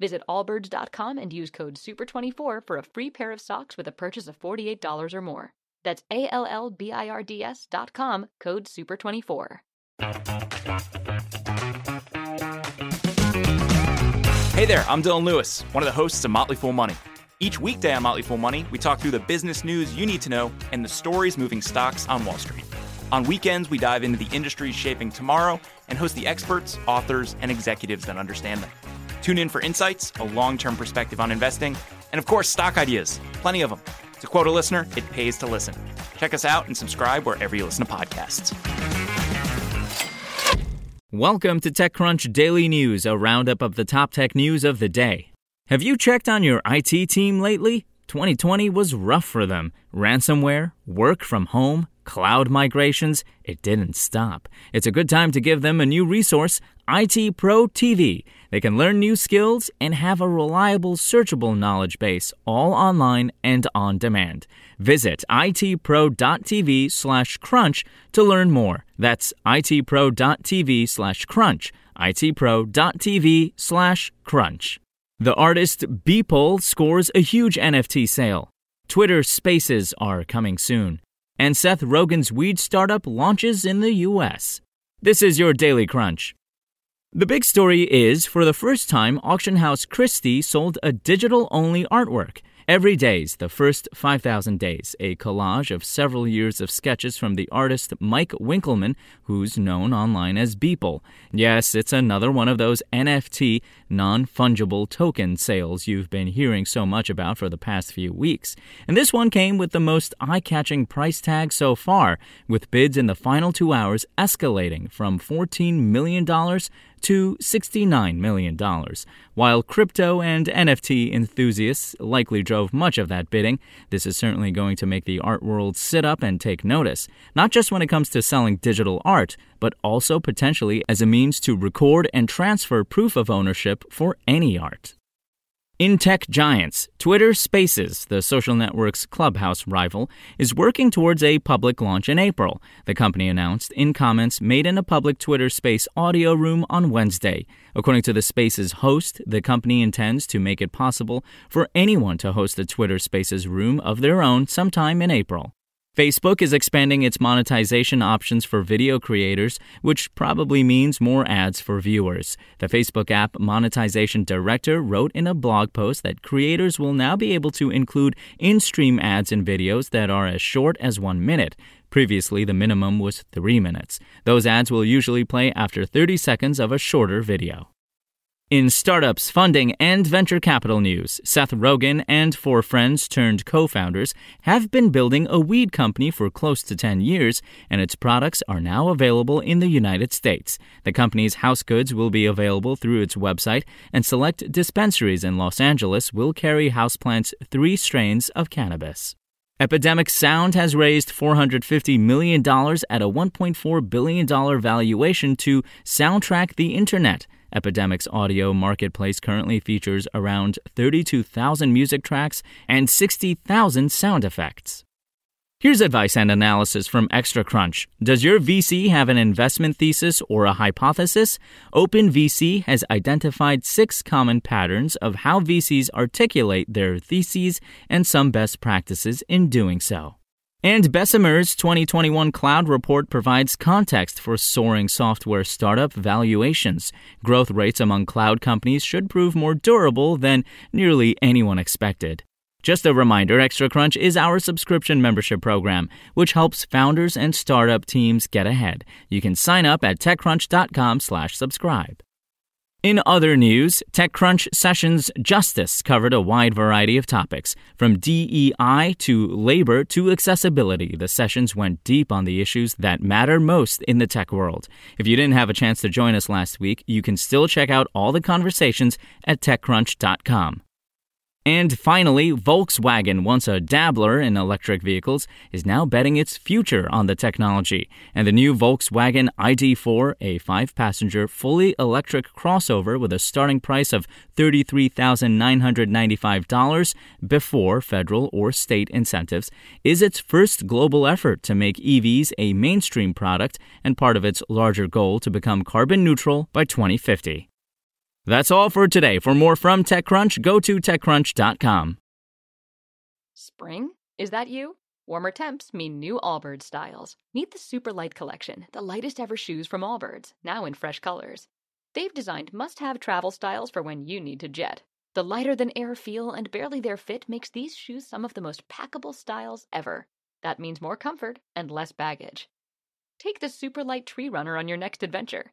Visit allbirds.com and use code SUPER24 for a free pair of socks with a purchase of $48 or more. That's A L L B I R D S dot com, code SUPER24. Hey there, I'm Dylan Lewis, one of the hosts of Motley Fool Money. Each weekday on Motley Fool Money, we talk through the business news you need to know and the stories moving stocks on Wall Street. On weekends, we dive into the industries shaping tomorrow and host the experts, authors, and executives that understand them. Tune in for insights, a long term perspective on investing, and of course, stock ideas. Plenty of them. To quote a listener, it pays to listen. Check us out and subscribe wherever you listen to podcasts. Welcome to TechCrunch Daily News, a roundup of the top tech news of the day. Have you checked on your IT team lately? 2020 was rough for them. Ransomware, work from home, cloud migrations, it didn't stop. It's a good time to give them a new resource, IT Pro TV. They can learn new skills and have a reliable, searchable knowledge base, all online and on demand. Visit itpro.tv slash crunch to learn more. That's itpro.tv slash crunch. itpro.tv slash crunch. The artist Beeple scores a huge NFT sale. Twitter Spaces are coming soon. And Seth Rogen's weed startup launches in the US. This is your Daily Crunch. The big story is for the first time, auction house Christie sold a digital only artwork. Everydays The First 5,000 Days, a collage of several years of sketches from the artist Mike Winkelmann, who's known online as Beeple. Yes, it's another one of those NFT, non fungible token sales you've been hearing so much about for the past few weeks. And this one came with the most eye catching price tag so far, with bids in the final two hours escalating from $14 million to $69 million, while crypto and NFT enthusiasts likely drove much of that bidding. This is certainly going to make the art world sit up and take notice, not just when it comes to selling digital art, but also potentially as a means to record and transfer proof of ownership for any art. In tech giants, Twitter Spaces, the social network's Clubhouse rival, is working towards a public launch in April, the company announced in comments made in a public Twitter Space audio room on Wednesday. According to the Spaces host, the company intends to make it possible for anyone to host a Twitter Spaces room of their own sometime in April. Facebook is expanding its monetization options for video creators, which probably means more ads for viewers. The Facebook app monetization director wrote in a blog post that creators will now be able to include in stream ads in videos that are as short as one minute. Previously, the minimum was three minutes. Those ads will usually play after 30 seconds of a shorter video. In startups, funding, and venture capital news, Seth Rogen and four friends turned co founders have been building a weed company for close to 10 years, and its products are now available in the United States. The company's house goods will be available through its website, and select dispensaries in Los Angeles will carry Houseplant's three strains of cannabis. Epidemic Sound has raised $450 million at a $1.4 billion valuation to soundtrack the internet. Epidemic's audio marketplace currently features around 32,000 music tracks and 60,000 sound effects. Here's advice and analysis from ExtraCrunch. Does your VC have an investment thesis or a hypothesis? OpenVC has identified six common patterns of how VCs articulate their theses and some best practices in doing so. And Bessemer's 2021 cloud report provides context for soaring software startup valuations. Growth rates among cloud companies should prove more durable than nearly anyone expected. Just a reminder, Extra Crunch is our subscription membership program, which helps founders and startup teams get ahead. You can sign up at techcrunch.com/slash subscribe. In other news, TechCrunch Sessions Justice covered a wide variety of topics, from DEI to labor to accessibility. The sessions went deep on the issues that matter most in the tech world. If you didn't have a chance to join us last week, you can still check out all the conversations at techcrunch.com. And finally, Volkswagen, once a dabbler in electric vehicles, is now betting its future on the technology. And the new Volkswagen ID4, a five passenger, fully electric crossover with a starting price of $33,995 before federal or state incentives, is its first global effort to make EVs a mainstream product and part of its larger goal to become carbon neutral by 2050. That's all for today. For more from TechCrunch, go to TechCrunch.com. Spring? Is that you? Warmer temps mean new Allbirds styles. Meet the Super Light Collection, the lightest ever shoes from Allbirds, now in fresh colors. They've designed must have travel styles for when you need to jet. The lighter than air feel and barely there fit makes these shoes some of the most packable styles ever. That means more comfort and less baggage. Take the Super Light Tree Runner on your next adventure.